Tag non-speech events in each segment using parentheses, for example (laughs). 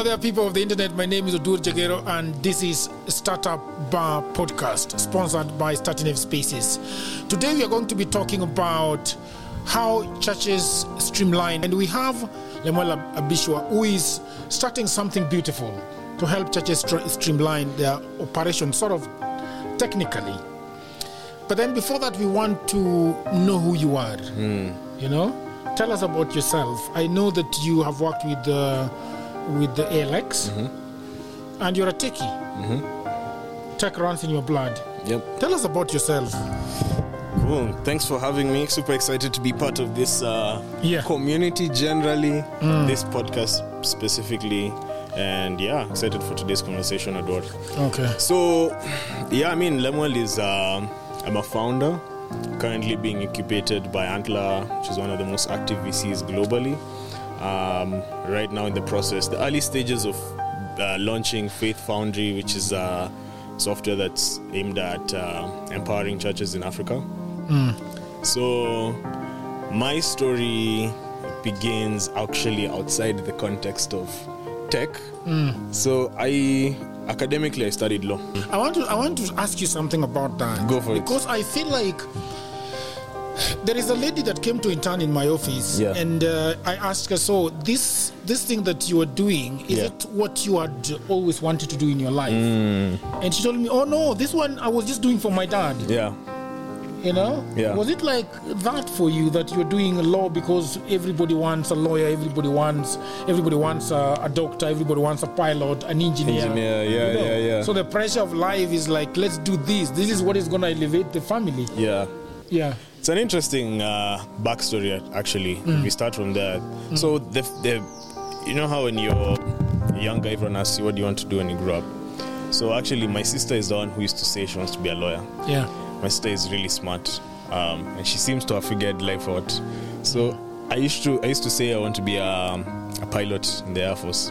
Hello there, people of the internet. My name is Odur Jagero, and this is Startup Bar Podcast, sponsored by Starting Spaces. Today, we are going to be talking about how churches streamline, and we have Lemuel Abishua, who is starting something beautiful to help churches streamline their operation, sort of technically. But then, before that, we want to know who you are. Hmm. You know, tell us about yourself. I know that you have worked with the with the ALX, and you're a techie. Tech runs in your blood. Yep. Tell us about yourself. Cool. Thanks for having me. Super excited to be part of this uh, Yeah. community generally, this podcast specifically. And yeah, excited for today's conversation, at Edward. Okay. So, yeah, I mean, Lemuel is, um, I'm a founder, currently being incubated by Antler, which is one of the most active VCs globally. Um, right now in the process, the early stages of uh, launching Faith Foundry, which is a software that's aimed at uh, empowering churches in Africa. So, my story begins actually outside the context of tech. So, I academically I studied law. I want to I want to ask you something about that. Go for it. because I feel like there is a lady that came to intern in my office, Yeah. and uh, I asked her, "So this this thing that you are doing is Yeah. it what you had always wanted to do in your life?" Mm. And she told me, "Oh no, this one I was just doing for my dad." Yeah. You know? Yeah. Was it like that for you that you're doing law because everybody wants a lawyer, everybody wants everybody wants a, a doctor, everybody wants a pilot, an engineer. Engineer, yeah, you know? yeah, yeah. So the pressure of life is like, let's do this. This is what is going to elevate the family. Yeah. Yeah. It's an interesting uh, backstory, actually. If we start from there. So, the, the, you know how when you're younger, everyone asks you, what do you want to do when you grow up? So, actually, my sister is the one who used to say she wants to be a lawyer. Yeah. My sister is really smart, um, and she seems to have figured life out. So, I used to I used to say I want to be a, a pilot in the Air Force.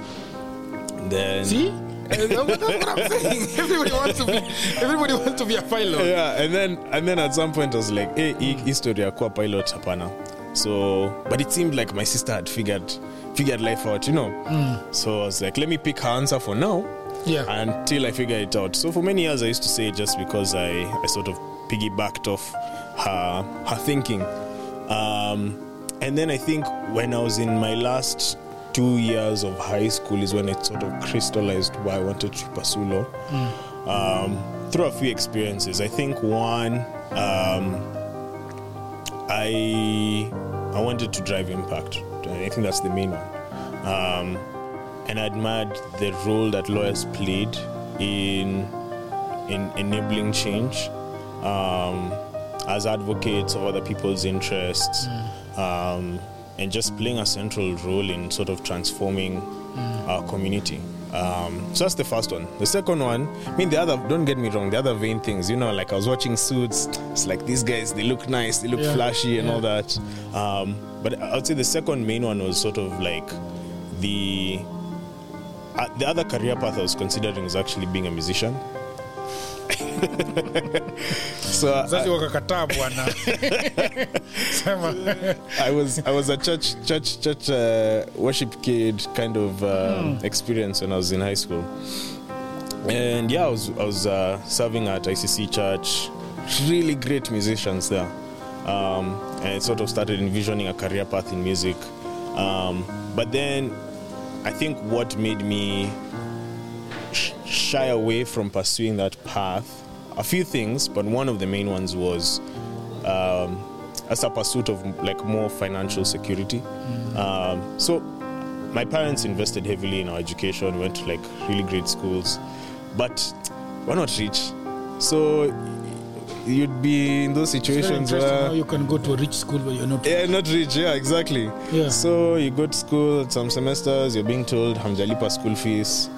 Then See? Uh, That's what I'm saying. (laughs) Everybody wants to be. Everybody wants to be a pilot. yeah and then and then at some point i was like hey hii history ya kuwa pilot hapana so but it seemed like my sister had figured figured life out you know so i was like let me pick her answer for now Yeah. until i figure it out so for many years i used to say just because i i sort of piggybacked off her her thinking um and then i think when i was in my last two years of high school is when it sort of crystallized why i wanted to pursue law um, through a few experiences. I think one, um, I I wanted to drive impact. I think that's the main one. Um, and I admired the role that lawyers played in in enabling change um, as advocates of other people's interests. Um, and just playing a central role in sort of transforming our community. Um, so that's the first one. The second one, I mean, the other, don't get me wrong, the other vain things, you know, like I was watching Suits, it's like these guys, they look nice, they look Yeah, flashy and yeah. all that. Um, but I would say the second main one was sort of like the. Uh, the other career path I was considering was actually being a musician. (laughs) so I- wakakataa bwana. (laughs) Sema. I was I was a church church church uh, worship kid kind of uh, experience when I was in high school, and yeah, I was I was uh, serving at ICC Church, really great musicians there, um, and it sort of started envisioning a career path in music, um, but then I think what made me sh- shy away from pursuing that path. A few things, but one of the main ones was um, as a pursuit of like more financial security. Um, so my parents invested heavily in our education. Went to like really great schools, but we're not rich. So you'd be in those situations where you can go to a rich school but you're not. yeah, not rich. Yeah, exactly. Yeah. So you go to school some semesters, you're being told hamjalipa school fees.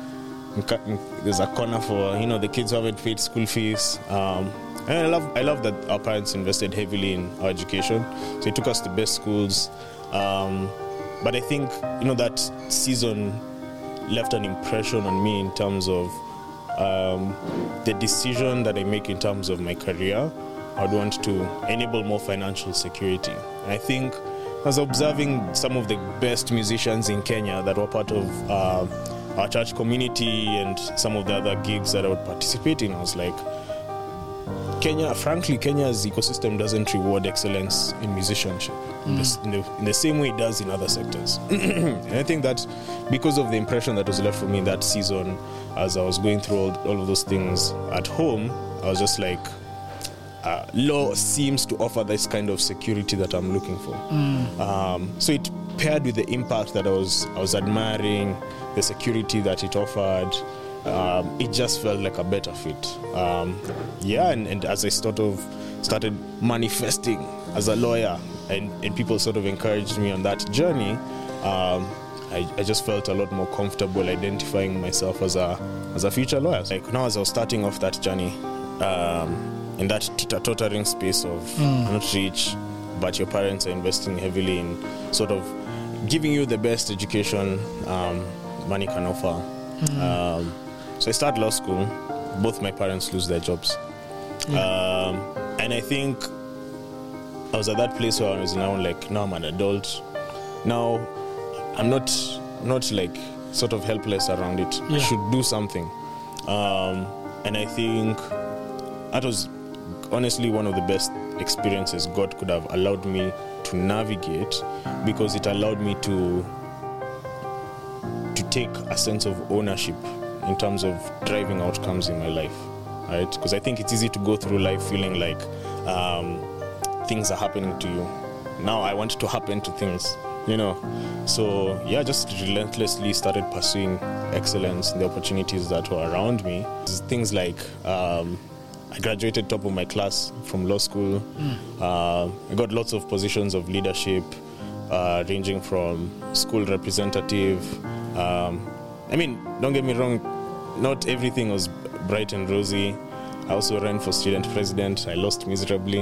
There's a corner for you know the kids who haven't paid school fees. Um, and I love I love that our parents invested heavily in our education. So it took us to best schools. Um, but I think you know that season left an impression on me in terms of um, the decision that I make in terms of my career. I'd want to enable more financial security. And I think I was observing some of the best musicians in Kenya that were part of uh, our church community and some of the other gigs that I would participate in, I was like, Kenya, frankly, Kenya's ecosystem doesn't reward excellence in musicianship in, the, in, the, in the same way it does in other sectors. (clears throat) and I think that because of the impression that was left for me in that season, as I was going through all, all of those things at home, I was just like, uh, law seems to offer this kind of security that I'm looking for. Um, so it paired with the impact that I was I was admiring, the security that it offered. Um, it just felt like a better fit. Um, yeah, and, and as I sort of started manifesting as a lawyer, and, and people sort of encouraged me on that journey, um, I, I just felt a lot more comfortable identifying myself as a as a future lawyer. Like now, as I was starting off that journey, um, in that teeter-tottering space of not rich, but your parents are investing heavily in sort of giving you the best education um, money can offer. Um, so I start law school. Both my parents lose their jobs, um, and I think I was at that place where I was now like, now I'm an adult. Now I'm not not like sort of helpless around it. I should do something, um, and I think that was honestly one of the best experiences God could have allowed me to navigate because it allowed me to to take a sense of ownership in terms of driving outcomes in my life right? Because i think it's easy to go through life feeling like um, things are happening to you. Now i want to happen to things you know? So yeah just relentlessly started pursuing excellence the opportunities that were around me. Things like um, I graduated top of my class from law school. Uh, I got lots of positions of leadership, uh, ranging from school representative. Um, I mean, don't get me wrong, not everything was bright and rosy. I also ran for student president. I lost miserably.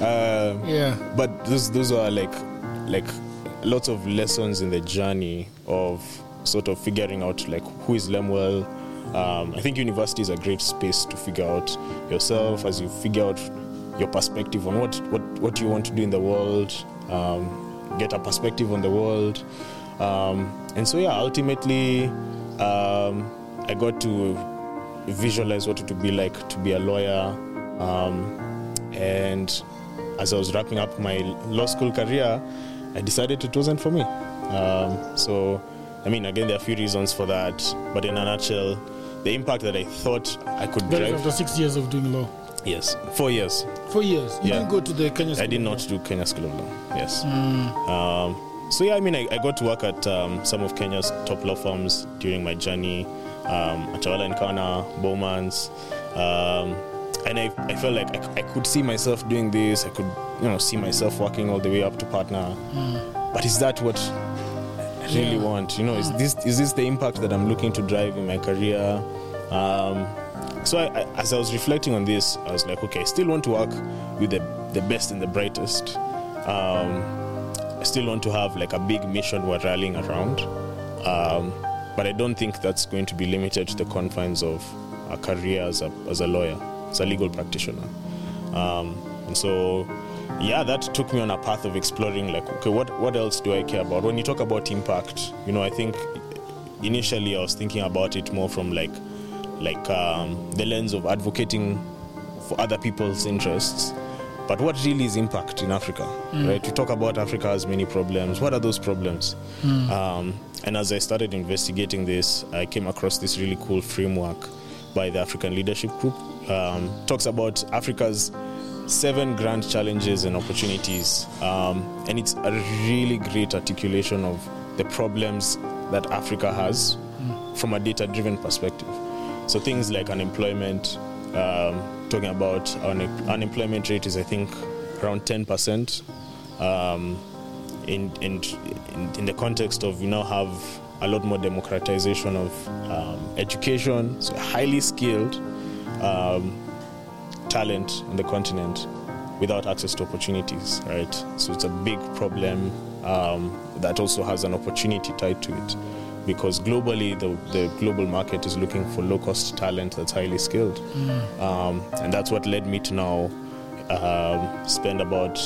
Um, (laughs) Yeah. but those those are like like lots of lessons in the journey of sort of figuring out like who is Lemuel. Um, I think university is a great space to figure out yourself as you figure out your perspective on what what, what you want to do in the world, um, get a perspective on the world, um, and so yeah, ultimately, um, I got to visualize what it would be like to be a lawyer, um, and as I was wrapping up my law school career, I decided it wasn't for me. Um, so, I mean, again, there are a few reasons for that, but in a nutshell, the impact that I thought I could That drive. after six years of doing law. Yes, four years. Four years. You Yeah. didn't go to the Kenya I School did of not Law. do Kenya School of Law. Yes. Um, so yeah, I mean, I, I got to work at um, some of Kenya's top law firms during my journey. Um, Anjarwalla and Khanna, Bowman's, um, and I, I felt like I, I could see myself doing this. I could, you know, see myself working all the way up to partner. But is that what I really want? You know, is this is this the impact that I'm looking to drive in my career? Um, so I, I, as I was reflecting on this, I was like, okay, I still want to work with the, the best and the brightest. Um, I still want to have like a big mission we're rallying around. Um, but I don't think that's going to be limited to the confines of a career as a, as a lawyer, as a legal practitioner. Um, and so, yeah, that took me on a path of exploring like, okay, what, what else do I care about? When you talk about impact, you know, I think initially I was thinking about it more from like, like um, the lens of advocating for other people's interests. But what really is impact in Africa, right? We talk about Africa has many problems. What are those problems? Um, and as I started investigating this, I came across this really cool framework by the African Leadership Group. Um, talks about Africa's seven grand challenges and opportunities, um, and it's a really great articulation of the problems that Africa has from a data-driven perspective. So things like unemployment, um, talking about un- unemployment rate is I think around 10%. Um, in, in, in, the context of we now have a lot more democratization of um, education, so highly skilled um, talent on the continent without access to opportunities, right? So it's a big problem um, that also has an opportunity tied to it because globally the, the global market is looking for low cost talent that's highly skilled. Um, and that's what led me to now um, spend about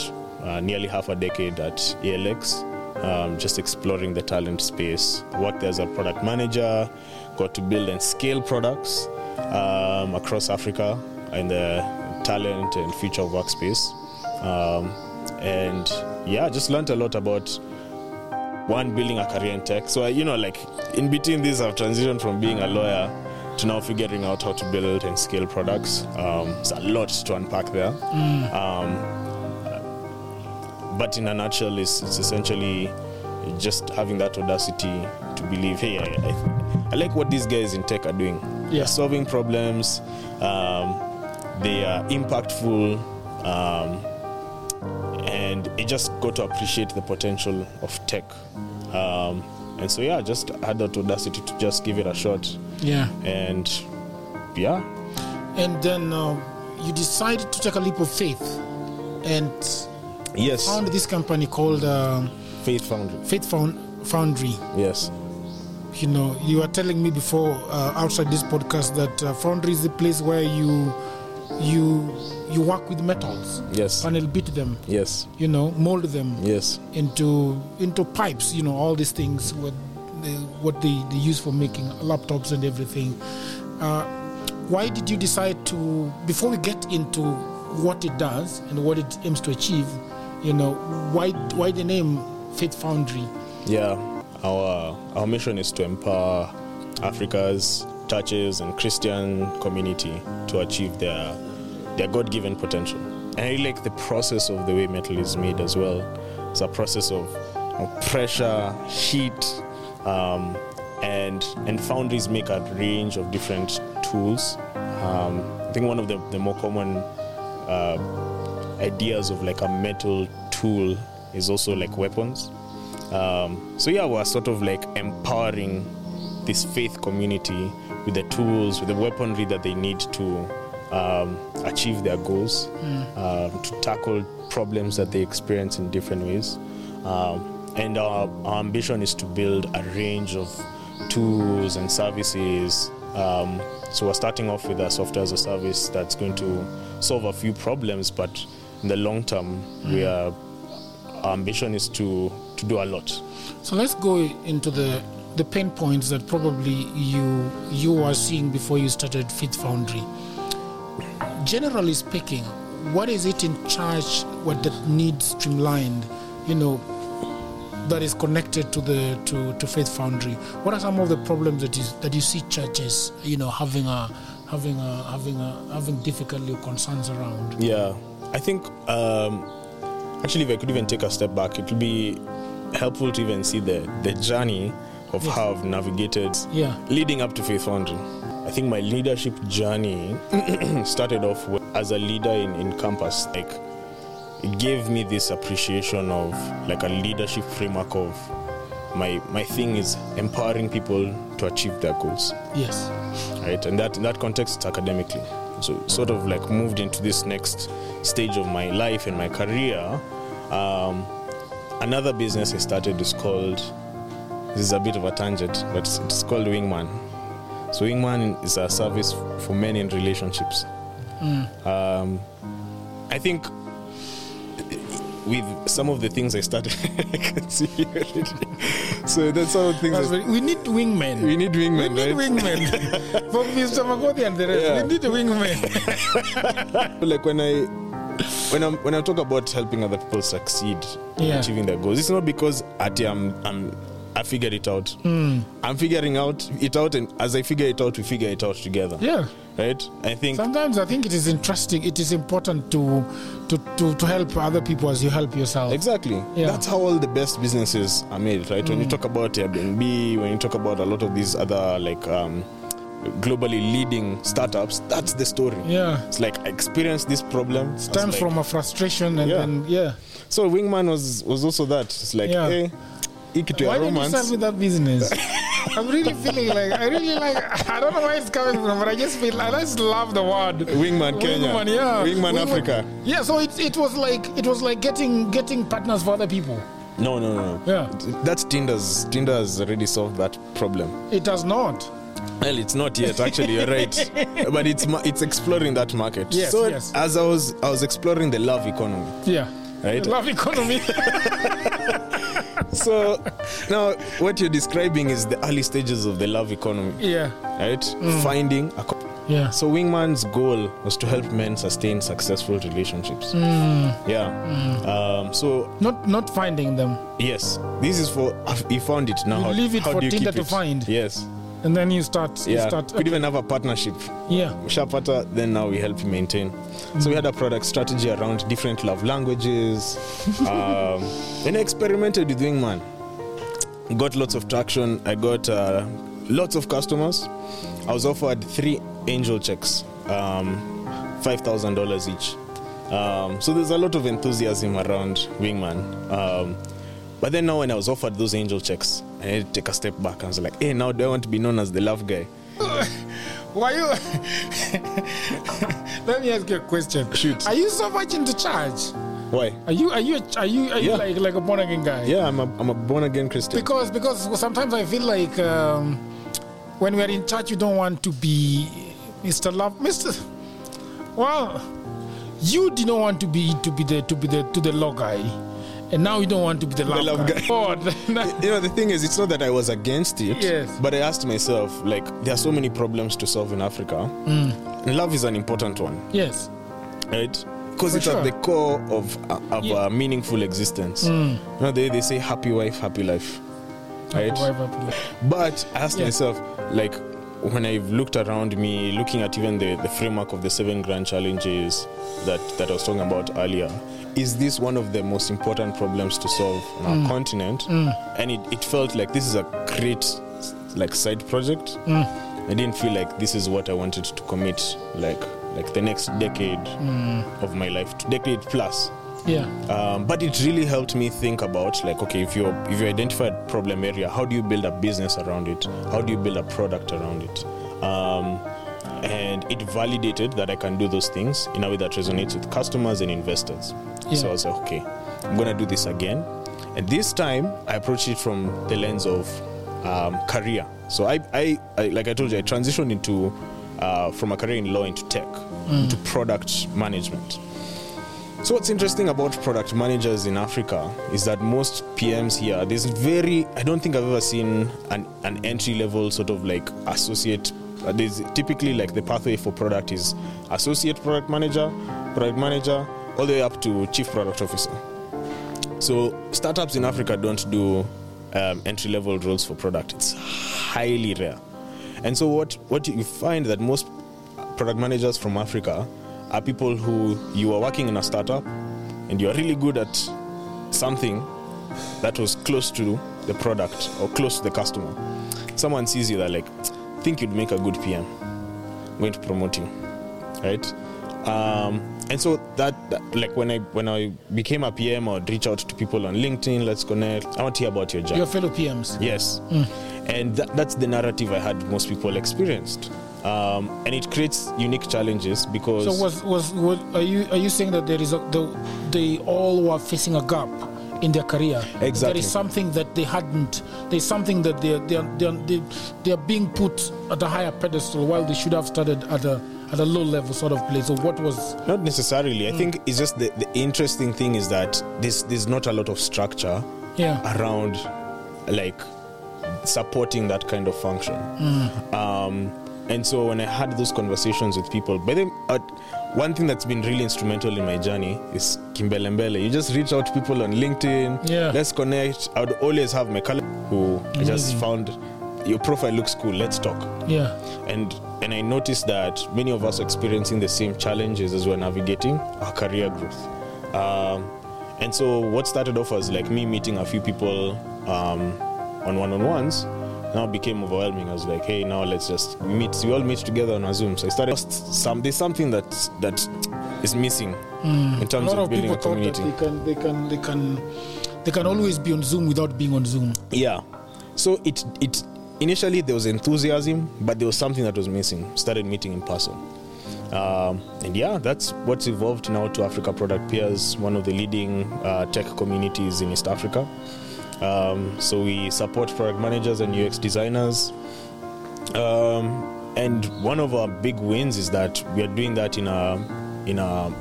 uh, nearly half a decade at ALX um, just exploring the talent space. Worked as a product manager, got to build and scale products um, across Africa in the talent and future of workspace. Um, and yeah, just learned a lot about one building a career in tech. So, you know, like in between this, I've transitioned from being a lawyer to now figuring out how to build and scale products. Um, there's a lot to unpack there. Um, but in a nutshell, it's, it's essentially just having that audacity to believe, hey, I, I, I like what these guys in tech are doing. Yeah. They're solving problems. Um, they are impactful. Um, and I just got to appreciate the potential of tech. Um, and so, yeah, just had that audacity to just give it a shot. Yeah. And yeah, And then uh, you decided to take a leap of faith and yes, found this company called uh, Faith Foundry. Faith Found- Foundry. Yes, You know, you were telling me before uh, outside this podcast that uh, Foundry is the place where you you you work with metals, yes, panel beat them, yes, you know, mold them yes. into into pipes. You know, all these things what they, what they, they use for making laptops and everything. Uh, why did you decide to? Before we get into what it does and what it aims to achieve, you know, why why the name Faith Foundry? Yeah, our our mission is to empower Africa's churches and Christian community to achieve their their God-given potential. And I like the process of the way metal is made as well. It's a process of, of pressure, heat, um, and and foundries make a range of different tools. Um, I think one of the, the more common uh, ideas of like a metal tool is also like weapons. Um, so yeah, we're sort of like empowering this faith community with the tools, with the weaponry that they need to um, achieve their goals, um, to tackle problems that they experience in different ways. Um, and our, our ambition is to build a range of tools and services. Um, so we're starting off with a software as a service that's going to solve a few problems, but in the long term, we are our ambition is to to do a lot. So let's go into the the pain points that probably you you were seeing before you started Faith Foundry. Generally speaking, what is it in church what that needs streamlined? You know, that is connected to the to, to Faith Foundry. What are some of the problems that you that you see churches you know having a having a having a having difficulty or concerns around? Yeah, I think um, actually, if I could even take a step back, it would be helpful to even see the the journey of Yes. how I've navigated Yeah. leading up to Faith Foundry. I think my leadership journey (clears throat) started off with, as a leader in, in campus. Like, it gave me this appreciation of like a leadership framework of my my thing is empowering people to achieve their goals Yes. right? And that in that context, academically. So sort of like moved into this next stage of my life and my career. Um, another business I started is called. This is a bit of a tangent, but it's, called Wingman. So Wingman is a service for men in relationships. Um, I think with some of the things I started, (laughs) I can see you already. So that's some of the things. Very- we need wingmen. we need wingmen. We need right? wingmen. (laughs) For Mr. Magodi and the rest, Yeah. we need a wingman. (laughs) like when I when I when I talk about helping other people succeed in Yeah. achieving their goals, it's not because at I'm I'm I figured it out. Hmm. I'm figuring out it out, and as I figure it out, we figure it out together. Yeah. Right? I think Sometimes I think it is interesting. It is important to to, to, to help other people as you help yourself. exactly. Yeah. That's how all the best businesses are made, right? When you talk about Airbnb, when you talk about a lot of these other like um, globally leading startups, that's the story. Yeah. It's like I experienced this problem. It's Stems like, from a frustration and Yeah. then yeah. So Wingman was was also that. It's like, Yeah. hey, equity Why did you romance. start with that business? (laughs) I'm really feeling like I really like I don't know where it's coming from, but I just feel I just love the word Wingman Kenya. Wingman, yeah. Wingman Africa. Yeah, so it, it was like it was like getting getting partners for other people. No, no, no. Yeah. That's Tinder's. Tinder has already solved that problem. It does not. Well, it's not yet. Actually, you're right. (laughs) but it's it's exploring that market. Yes, so yes. as I was I was exploring the love economy. Yeah. Right. Love economy. (laughs) so now what you're describing is the early stages of the love economy, Yeah. right? Mm. Finding a co- Yeah. so Wingman's goal was to help men sustain successful relationships. Mm. Yeah. Mm. Um, so Not not finding them, yes, this is for he found it now. You how, leave it how for do you Tinder to find. Yes. And then you start. You Yeah. start. Could even have a partnership. yeah. Shapata, then now we help you maintain. So we had a product strategy around different love languages. (laughs) um, and I experimented with Wingman. Got lots of traction. I got uh, lots of customers. I was offered three angel checks, um, $5,000 each. Um, so there's a lot of enthusiasm around Wingman. Um, but then now when I was offered those angel checks, I had to take a step back. I was like, hey, now do I want to be known as the love guy? (laughs) Why you? (laughs) Let me ask you a question. Shoot. Are you so much into church? Why? Are you? Are you? Are you? Are you Yeah. like like a born again guy? Yeah, I'm a, I'm a born again Christian. Because because sometimes I feel like um, when we're in church, you don't want to be Mr. Love, Mr. Well, you did not want to be to be the to be the to the law guy, and now you don't want to be the love, love guy. guy. God. (laughs) (laughs) you know the thing is it's not that i was against it Yes. but i asked myself like there are so many problems to solve in africa Mm. love is an important one yes. right because it's sure. at the core of, uh, of Yeah. a meaningful existence Mm. you know they, they say happy wife happy life right wife, happy life. but i asked Yeah. myself like when i've looked around me looking at even the, the framework of the seven grand challenges that, that i was talking about earlier is this one of the most important problems to solve on Mm. our continent and it, it felt like this is a great like side project Mm. i didn't feel like this is what i wanted to commit like like the next decade Mm. of my life decade plus Yeah. um, but it really helped me think about like okay if you if you identify a problem area how do you build a business around it how do you build a product around it um, and it validated that i can do those things in a way that resonates with customers and investors Yeah. so i was like okay i'm gonna do this again and this time i approached it from the lens of um, career so I, I, I like i told you i transitioned into uh, from a career in law into tech into product management so what's interesting about product managers in Africa is that most PMs here, there's very, I don't think I've ever seen an, an entry level sort of like associate. Uh, There's typically like the pathway for product is associate product manager, product manager, all the way up to chief product officer. So startups in Africa don't do um, entry level roles for product. It's highly rare. And so what what you find that most product managers from Africa are people who you are working in a startup and you are really good at something that was close to the product or close to the customer. Someone sees you, they're like, think you'd make a good PM. I'm going to promote you, right? Um, and so that, that, like when I when I became a PM, I'd reach out to people on LinkedIn. Let's connect. I want to hear about your job. Your fellow PMs. Yes. And that, that's the narrative I had most people experienced. Um, and it creates unique challenges because. So was was what, are you are you saying that there is a, the, they all were facing a gap in their career? There Exactly. is something that they hadn't. There's something that they they they are, they, they are being put at a higher pedestal while they should have started at a at a low level sort of place. So what was Not necessarily. I think it's just the, the interesting thing is that there's, there's not a lot of structure yeah around like supporting that kind of function. Um, and so when I had those conversations with people, by the one thing that's been really instrumental in my journey is Kimbelembele. You just reach out to people on LinkedIn. Yeah. Let's connect. I would always have my colleague who I just found your profile looks cool. Let's talk yeah and and I noticed that many of us are experiencing the same challenges as we're navigating our career growth. Um, and so what started off as like me meeting a few people um, on one-on-ones now became overwhelming. I was like, hey, now let's just meet. We all meet together on a Zoom. So I started some. There's something that that is missing in terms a terms lot of of building people a thought that community. they can they can they can they can always be on Zoom without being on Zoom. Yeah. So it it initially there was enthusiasm, but there was something that was missing. Started meeting in person. Um, and yeah, that's what's evolved now to Africa Product Peers, one of the leading uh, tech communities in East Africa. Um, so we support product managers and UX designers. Um, and one of our big wins is that we are doing that in a in a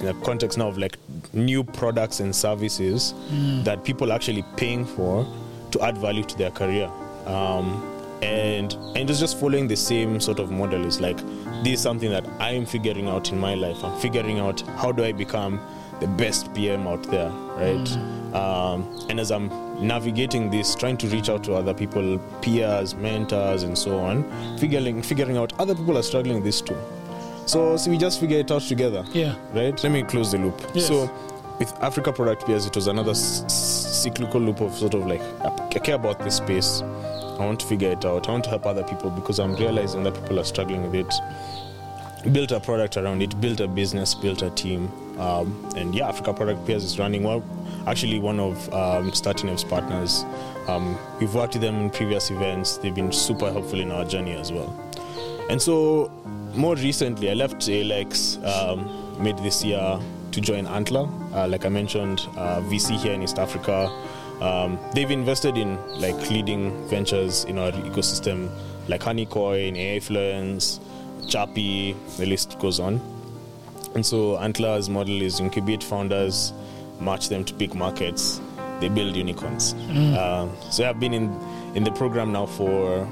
in a context now of like new products and services that people are actually paying for to add value to their career. Um, and and it's just following the same sort of model. It's like this is something that I'm figuring out in my life. I'm figuring out how do I become the best PM out there, right? Um, and as I'm navigating this, trying to reach out to other people, peers, mentors, and so on, figuring figuring out other people are struggling with this too. So, so we just figure it out together Yeah. right? Let me close the loop. Yes. So, with Africa Product Peers, it was another s- s- cyclical loop of sort of like, I care about this space. I want to figure it out. I want to help other people because I'm realizing that people are struggling with it. Built a product around it, built a business, built a team. Um, and yeah, Africa Product Peers is running well. Actually, one of um, partners. Um, we've worked with them in previous events. They've been super helpful in our journey as well. And so, more recently, I left ALX um, mid this year to join Antler. Uh, like I mentioned, uh, VC here in East Africa. Um, they've invested in like leading ventures in our ecosystem, like Honeycoin, Airfluence, Chappy. The list goes on. And so Antler's model is incubate founders, match them to big markets, they build unicorns. Uh, so I've been in, in the program now for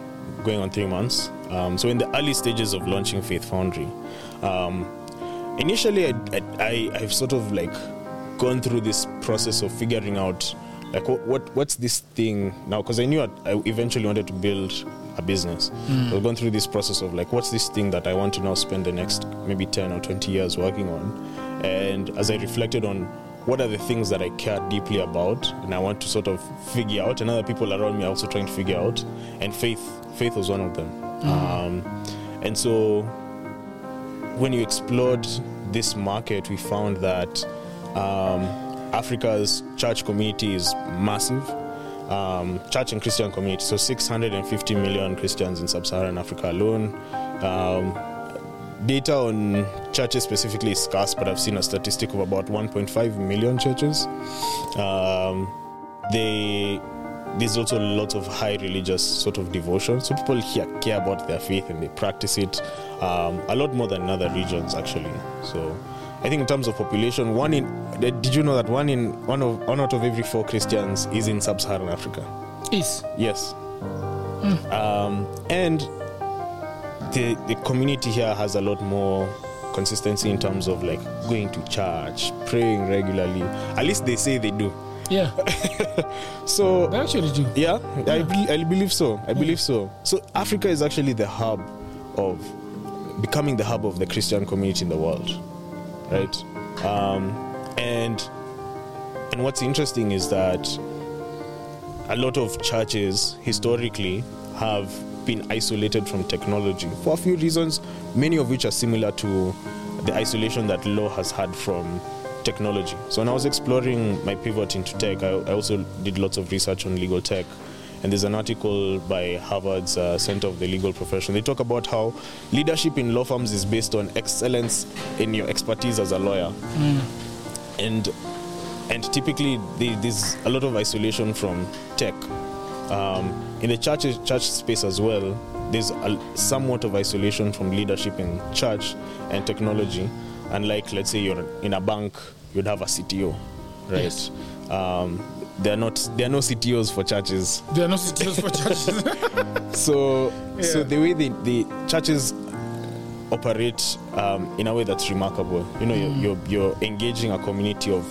going on three months. Um, so in the early stages of launching Faith Foundry, um, initially I, I, I've sort of like gone through this process of figuring out like what, what what's this thing now because I knew I, I eventually wanted to build a business. So I've gone through this process of like what's this thing that I want to now spend the next maybe 10 or 20 years working on. And as I reflected on what are the things that I care deeply about and I want to sort of figure out and other people around me are also trying to figure out and faith faith was one of them. Um, and so when you explored this market, we found that um, Africa's church community is massive. Um, church and Christian community, so 650 million Christians in sub-Saharan Africa alone. Um, data on churches specifically is scarce, but I've seen a statistic of about 1.5 million churches. Um, they there's also lots of high religious sort of devotion. So people here care about their faith and they practice it um, a lot more than other regions, actually. So I think in terms of population, one in did you know that one in one of one out of every four Christians is in sub-Saharan Africa? Is. Yes. Um, and the the community here has a lot more consistency in terms of like going to church, praying regularly. At least they say they do. Yeah. (laughs) So They actually do. yeah, I, be- I believe so. I believe so. So Africa is actually the hub of becoming the hub of the Christian community in the world, right? Um, and and what's interesting is that a lot of churches historically have been isolated from technology for a few reasons, many of which are similar to the isolation that law has had from technology. So when I was exploring my pivot into tech, I, I also did lots of research on legal tech. And there's an article by Harvard's uh, Center of the Legal Profession. They talk about how leadership in law firms is based on excellence in your expertise as a lawyer. And and typically the, there's a lot of isolation from tech. Um, in the church church space as well, there's a, somewhat of isolation from leadership in church and technology. Unlike, let's say, you're in a bank, you'd have a CTO, right? Yes. Um, there are not there are no CTOs for churches. There are no CTOs for churches. (laughs) So so the way the, the churches operate um, in a way that's remarkable. You know, you're, you're you're engaging a community of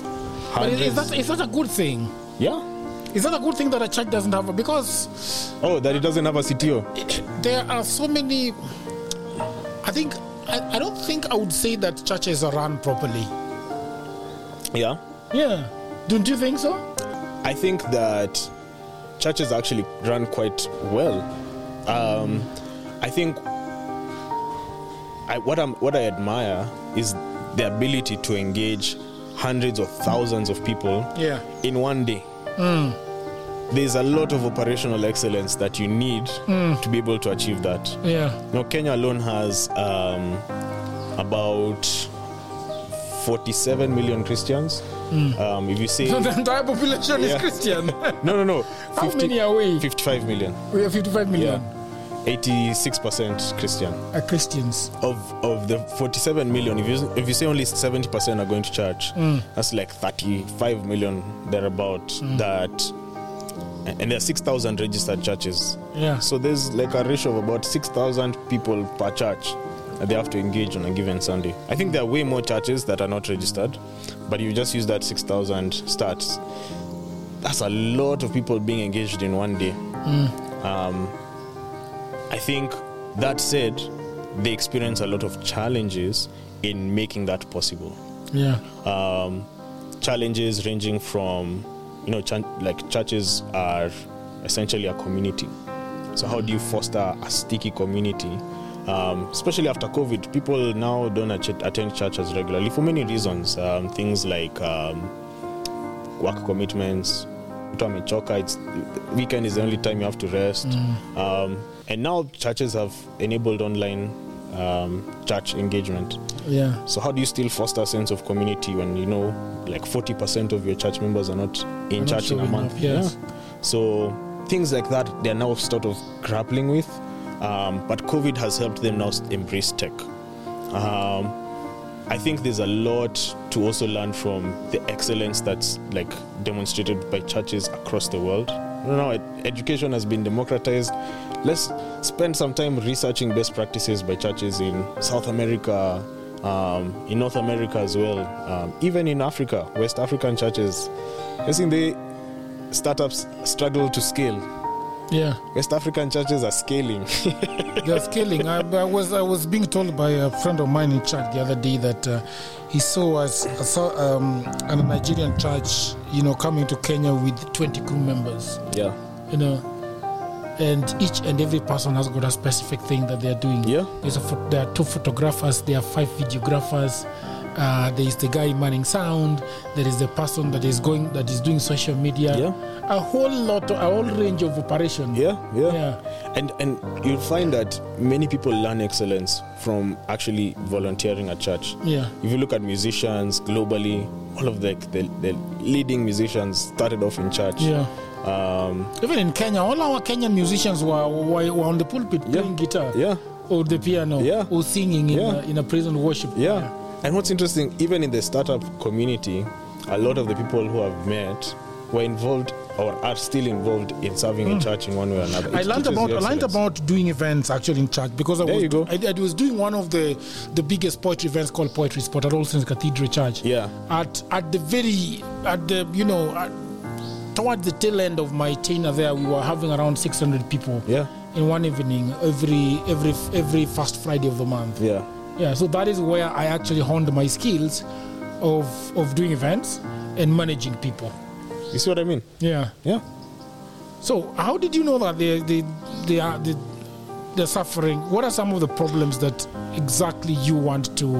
hundreds. but is that, is that a good thing? yeah. Is that a good thing that a church doesn't have? a- Because Oh, that it doesn't have a CTO. there are so many. I think I, I don't think I would say that churches are run properly. Yeah. Yeah, don't you think so? I think that churches actually run quite well. Um, I think I, what I'm what I admire is the ability to engage hundreds or thousands of people Yeah. in one day. There's a lot of operational excellence that you need to be able to achieve that. Yeah. Now, Kenya alone has um, about 47 million Christians. Um, if you say So (laughs) the entire population Yeah. is Christian. (laughs) no, no, no, How many are we? 55 million. we are 55 million. Yeah. 86% Christian. are Christians. Of of the 47 million, if you if you say only 70% are going to church, that's like 35 million thereabout. That and there are 6,000 registered churches. Yeah. So there's like a ratio of about 6,000 people per church that they have to engage on a given Sunday. I think there are way more churches that are not registered, but you just use that 6,000 stats. That's a lot of people being engaged in one day. Um, I think that said, they experience a lot of challenges in making that possible Yeah. um, challenges ranging from you know ch- like churches are essentially a community. So how do you foster a sticky community? Um, especially after covid people now don't attend churches regularly for many reasons. Um, things like um, work commitments amechoka it's weekend is the only time you have to rest. Um, and now churches have enabled online um, church engagement Yeah. so how do you still foster a sense of community when you know like 40% of your church members are not in Are not church in a month? up, yes. Yeah. So things like that they're now sort of grappling with. Um, but COVID has helped them now embrace tech. Um, I think there's a lot to also learn from the excellence that's like demonstrated by churches across the world. Know, education has been democratized. Let's spend some time researching best practices by churches in South America, um, in North America as well, um, even in Africa, West African churches. I think the startups struggle to scale. Yeah. West African churches are scaling. (laughs) They're scaling. I, I was I was being told by a friend of mine in church the other day that uh, he saw us saw um, a Nigerian church, you know, coming to Kenya with 20 crew members, yeah, you know, and each and every person has got a specific thing that they're doing. yeah, There's a there are two photographers, there are five videographers. Uh, there is the guy manning sound. There is the person that is going that is doing social media. Yeah. A whole lot, a whole range of operations. yeah, yeah. Yeah. And and you'll find that many people learn excellence from actually volunteering at church. Yeah. If you look at musicians globally, all of the the, the leading musicians started off in church. Yeah. Um, Even in Kenya, all our Kenyan musicians were, were, were on the pulpit Yeah. playing guitar yeah, or the piano Yeah. or singing in, Yeah. a, in a praise and worship. yeah. And what's interesting, even in the startup community, a lot of the people who I've met were involved or are still involved in serving in church in one way or another. Hmm. I learned about I learned about doing events actually in church because I There was you go. I, I was doing one of the the biggest poetry events called Poetry Spot at All Saints Cathedral Church. Yeah. At at the very at the you know at, towards the tail end of my tenure there, we were having around 600 people Yeah, in one evening every every every first Friday of the month. yeah, Yeah, so that is where I actually honed my skills of of doing events and managing people. you see what I mean? Yeah. Yeah. So how did you know that they they they are they, they're suffering? What are some of the problems that exactly you want to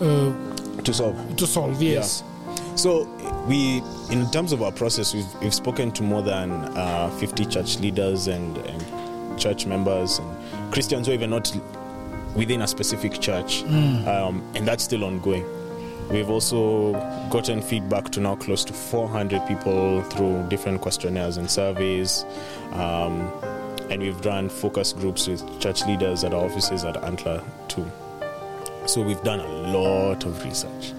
uh, To solve. to solve? Yes. So we, in terms of our process, we've, we've spoken to more than uh, 50 church leaders and, and church members and Christians who are even not within a specific church, um, and that's still ongoing. We've also gotten feedback to now close to 400 people through different questionnaires and surveys. Um, and we've run focus groups with church leaders at our offices at Antler too. So we've done a lot of research.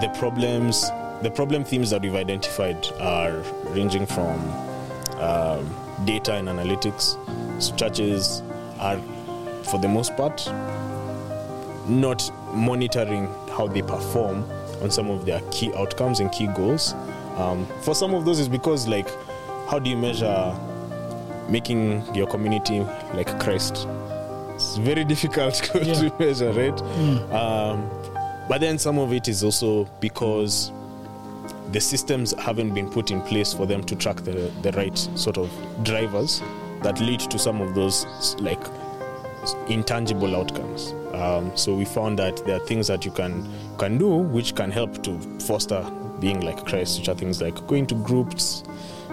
The problems, the problem themes that we've identified are ranging from um, data and analytics. So churches are, for the most part, not monitoring how they perform on some of their key outcomes and key goals. Um, for some of those, is because like, how do you measure making your community like Christ? It's very difficult (laughs) to, Yeah. to measure, right? Um, but then some of it is also because the systems haven't been put in place for them to track the, the right sort of drivers that lead to some of those like intangible outcomes. Um, so we found that there are things that you can can do which can help to foster being like Christ, which are things like going to groups,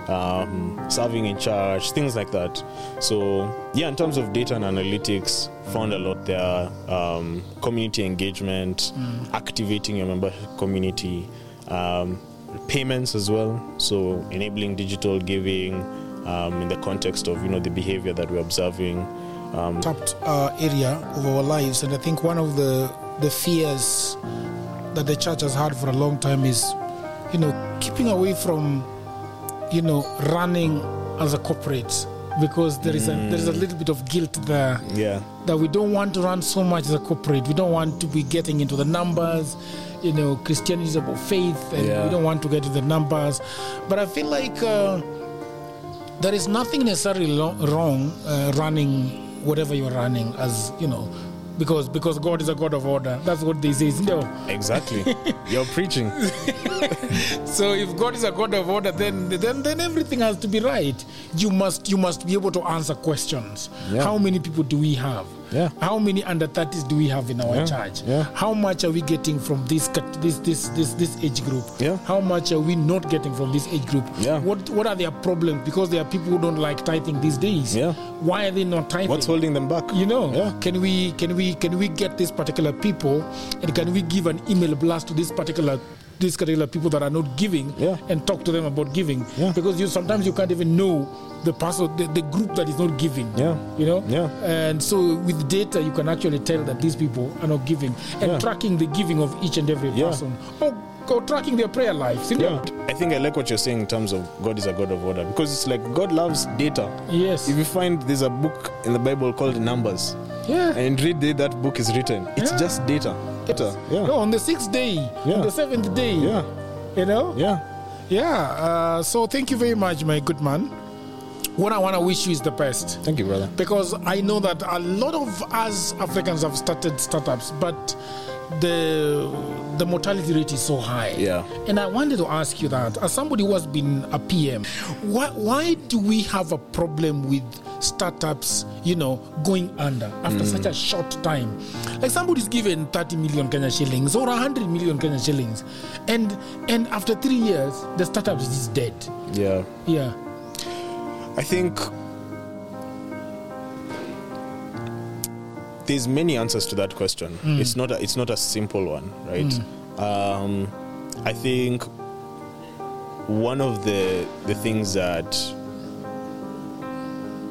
um, serving in church, things like that. So yeah, in terms of data and analytics, found a lot there. Um, community engagement, activating your member community, um, payments as well. So enabling digital giving um, in the context of you know the behavior that we're observing. Um, tapped uh, area of our lives, and I think one of the the fears that the church has had for a long time is, you know, keeping away from, you know, running as a corporate because there is a there is a little bit of guilt there yeah. that we don't want to run so much as a corporate. We don't want to be getting into the numbers. You know, Christianity is about faith, and Yeah. we don't want to get into the numbers. But I feel like uh, there is nothing necessarily lo- wrong uh, running whatever you're running, as you know, because because God is a God of order. That's what this isn't it? Exactly. (laughs) You're preaching. (laughs) So if God is a God of order, then then then everything has to be right. You must you must be able to answer questions. Yeah. How many people do we have? Yeah. How many under 30s do we have in our Yeah. church? Yeah. How much are we getting from this this this this this age group? Yeah. How much are we not getting from this age group? Yeah. What what are their problems? Because there are people who don't like tithing these days. Yeah. Why are they not tithing? What's holding them back? you know Yeah. can we can we can we get these particular people and can we give an email blast to this particular these particular people that are not giving Yeah. and talk to them about giving Yeah. because you sometimes you can't even know the person the, the group that is not giving Yeah. you know Yeah. and so with data you can actually tell that these people are not giving and Yeah. tracking the giving of each and every person or, or tracking their prayer lives you Yeah. I think I like what you're saying in terms of God is a God of order because it's like God loves data. yes If you find there's a book in the Bible called Numbers, yeah and read that book is written, it's just data. Data. Yeah. no, on the sixth day Yeah. on the seventh day Yeah. you know Yeah. Yeah, uh, so thank you very much, my good man. What I want to wish you is the best Thank you, brother. because I know that a lot of us Africans have started startups, but the the mortality rate is so high. Yeah. And I wanted to ask you that as somebody who has been a PM, why why do we have a problem with startups, you know, going under after such a mm. short time? Like somebody's given 30 million Kenya shillings or 100 million Kenya shillings, and and after three years the startup is dead. Yeah. Yeah. I think there's many answers to that question. It's not a, it's not a simple one, right? Um, I think one of the the things that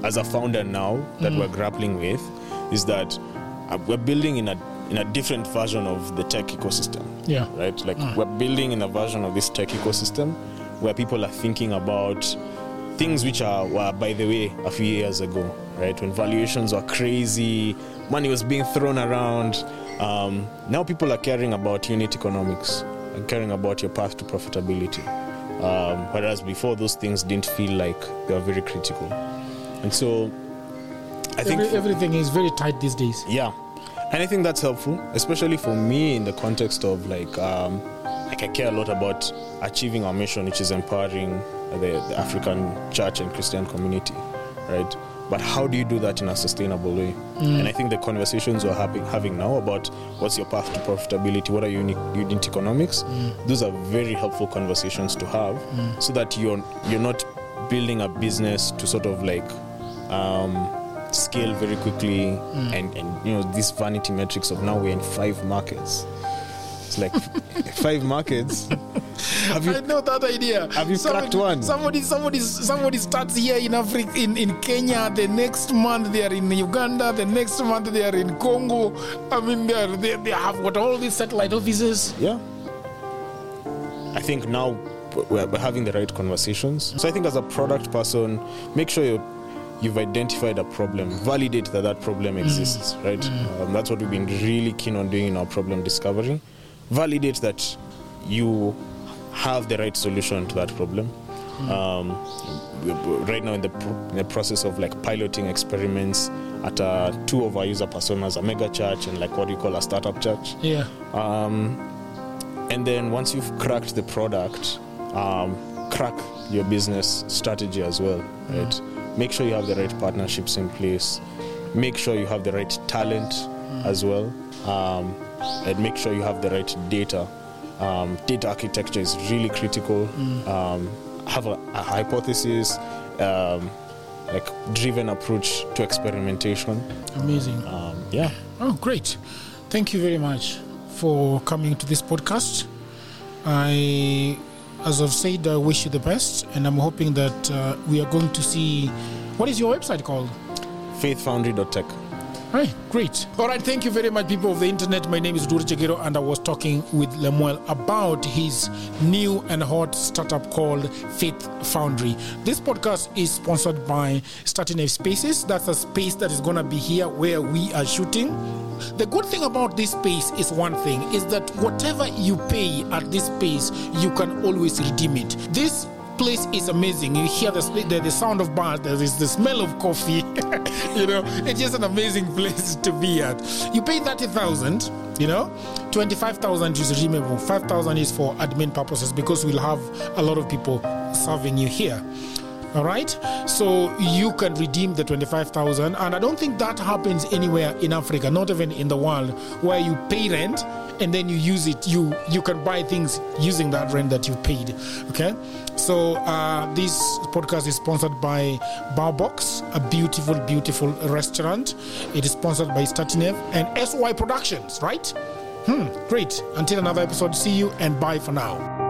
as a founder now that we're grappling with is that uh, we're building in a in a different version of the tech ecosystem Yeah. right? Like we're building in a version of this tech ecosystem where people are thinking about things which are were by the way a few years ago, right? When valuations were crazy, money was being thrown around. Um, now people are caring about unit economics and caring about your path to profitability. Um, whereas before those things didn't feel like they were very critical. And so I think Every, everything is very tight these days. yeah, and I think that's helpful, especially for me in the context of like, um, like I care a lot about achieving our mission, which is empowering the, the African church and Christian community, right? But how do you do that in a sustainable way? Mm. And I think the conversations we're having, having now about what's your path to profitability, what are your unit, unit economics, mm. those are very helpful conversations to have, mm. so that you're you're not building a business to sort of like um, scale very quickly and, and you know these vanity metrics of now we're in five markets it's like five markets have I you know that idea. Have you cracked one? Somebody, somebody, somebody starts here in Africa, in, in Kenya. The next month they are in Uganda. The next month they are in Congo. I mean, they are, they, they have got all these satellite offices. yeah i think now we're having the right conversations so i think as a product person make sure you you've identified a problem validate that that problem exists right um, that's what we've been really keen on doing in our problem discovery validate that you have the right solution to that problem um, we- we- right now in the, in the process of like piloting experiments at uh, two of our user personas a mega church and like what you call a startup church Yeah. um, and then once you've cracked the product, um, crack your business strategy as well, right? Make sure you have the right partnerships in place. Make sure you have the right talent as well, um, and make sure you have the right data. Um, data architecture is really critical. Um, have a, a hypothesis, um, like driven approach to experimentation. Amazing. Um, yeah. Oh, great. Thank you very much for coming to this podcast. I, as I've said, I wish you the best, and I'm hoping that uh, we are going to see. What is your website called? faithfoundry.tech. Hi, great. All right, thank you very much, people of the internet. My name is Dur Jagero, and I was talking with Lemuel about his new and hot startup called Faith Foundry. This podcast is sponsored by Starting F Spaces. That's a space that is going to be here where we are shooting. The good thing about this space is one thing is that whatever you pay at this space, you can always redeem it. This place is amazing. You hear the, the, the sound of bars, there is the smell of coffee. (laughs) you know, it's just an amazing (laughs) place to be at. You pay 30,000, you know, 25,000 is redeemable, 5,000 is for admin purposes because we'll have a lot of people serving you here. All right, so you can redeem the 25,000, and I don't think that happens anywhere in Africa, not even in the world, where you pay rent and then you use it. You you can buy things using that rent that you paid. Okay, so uh, this podcast is sponsored by Barbox, a beautiful, beautiful restaurant. It is sponsored by Statinev and SY Productions. Right? Hmm, great. Until another episode, see you and bye for now.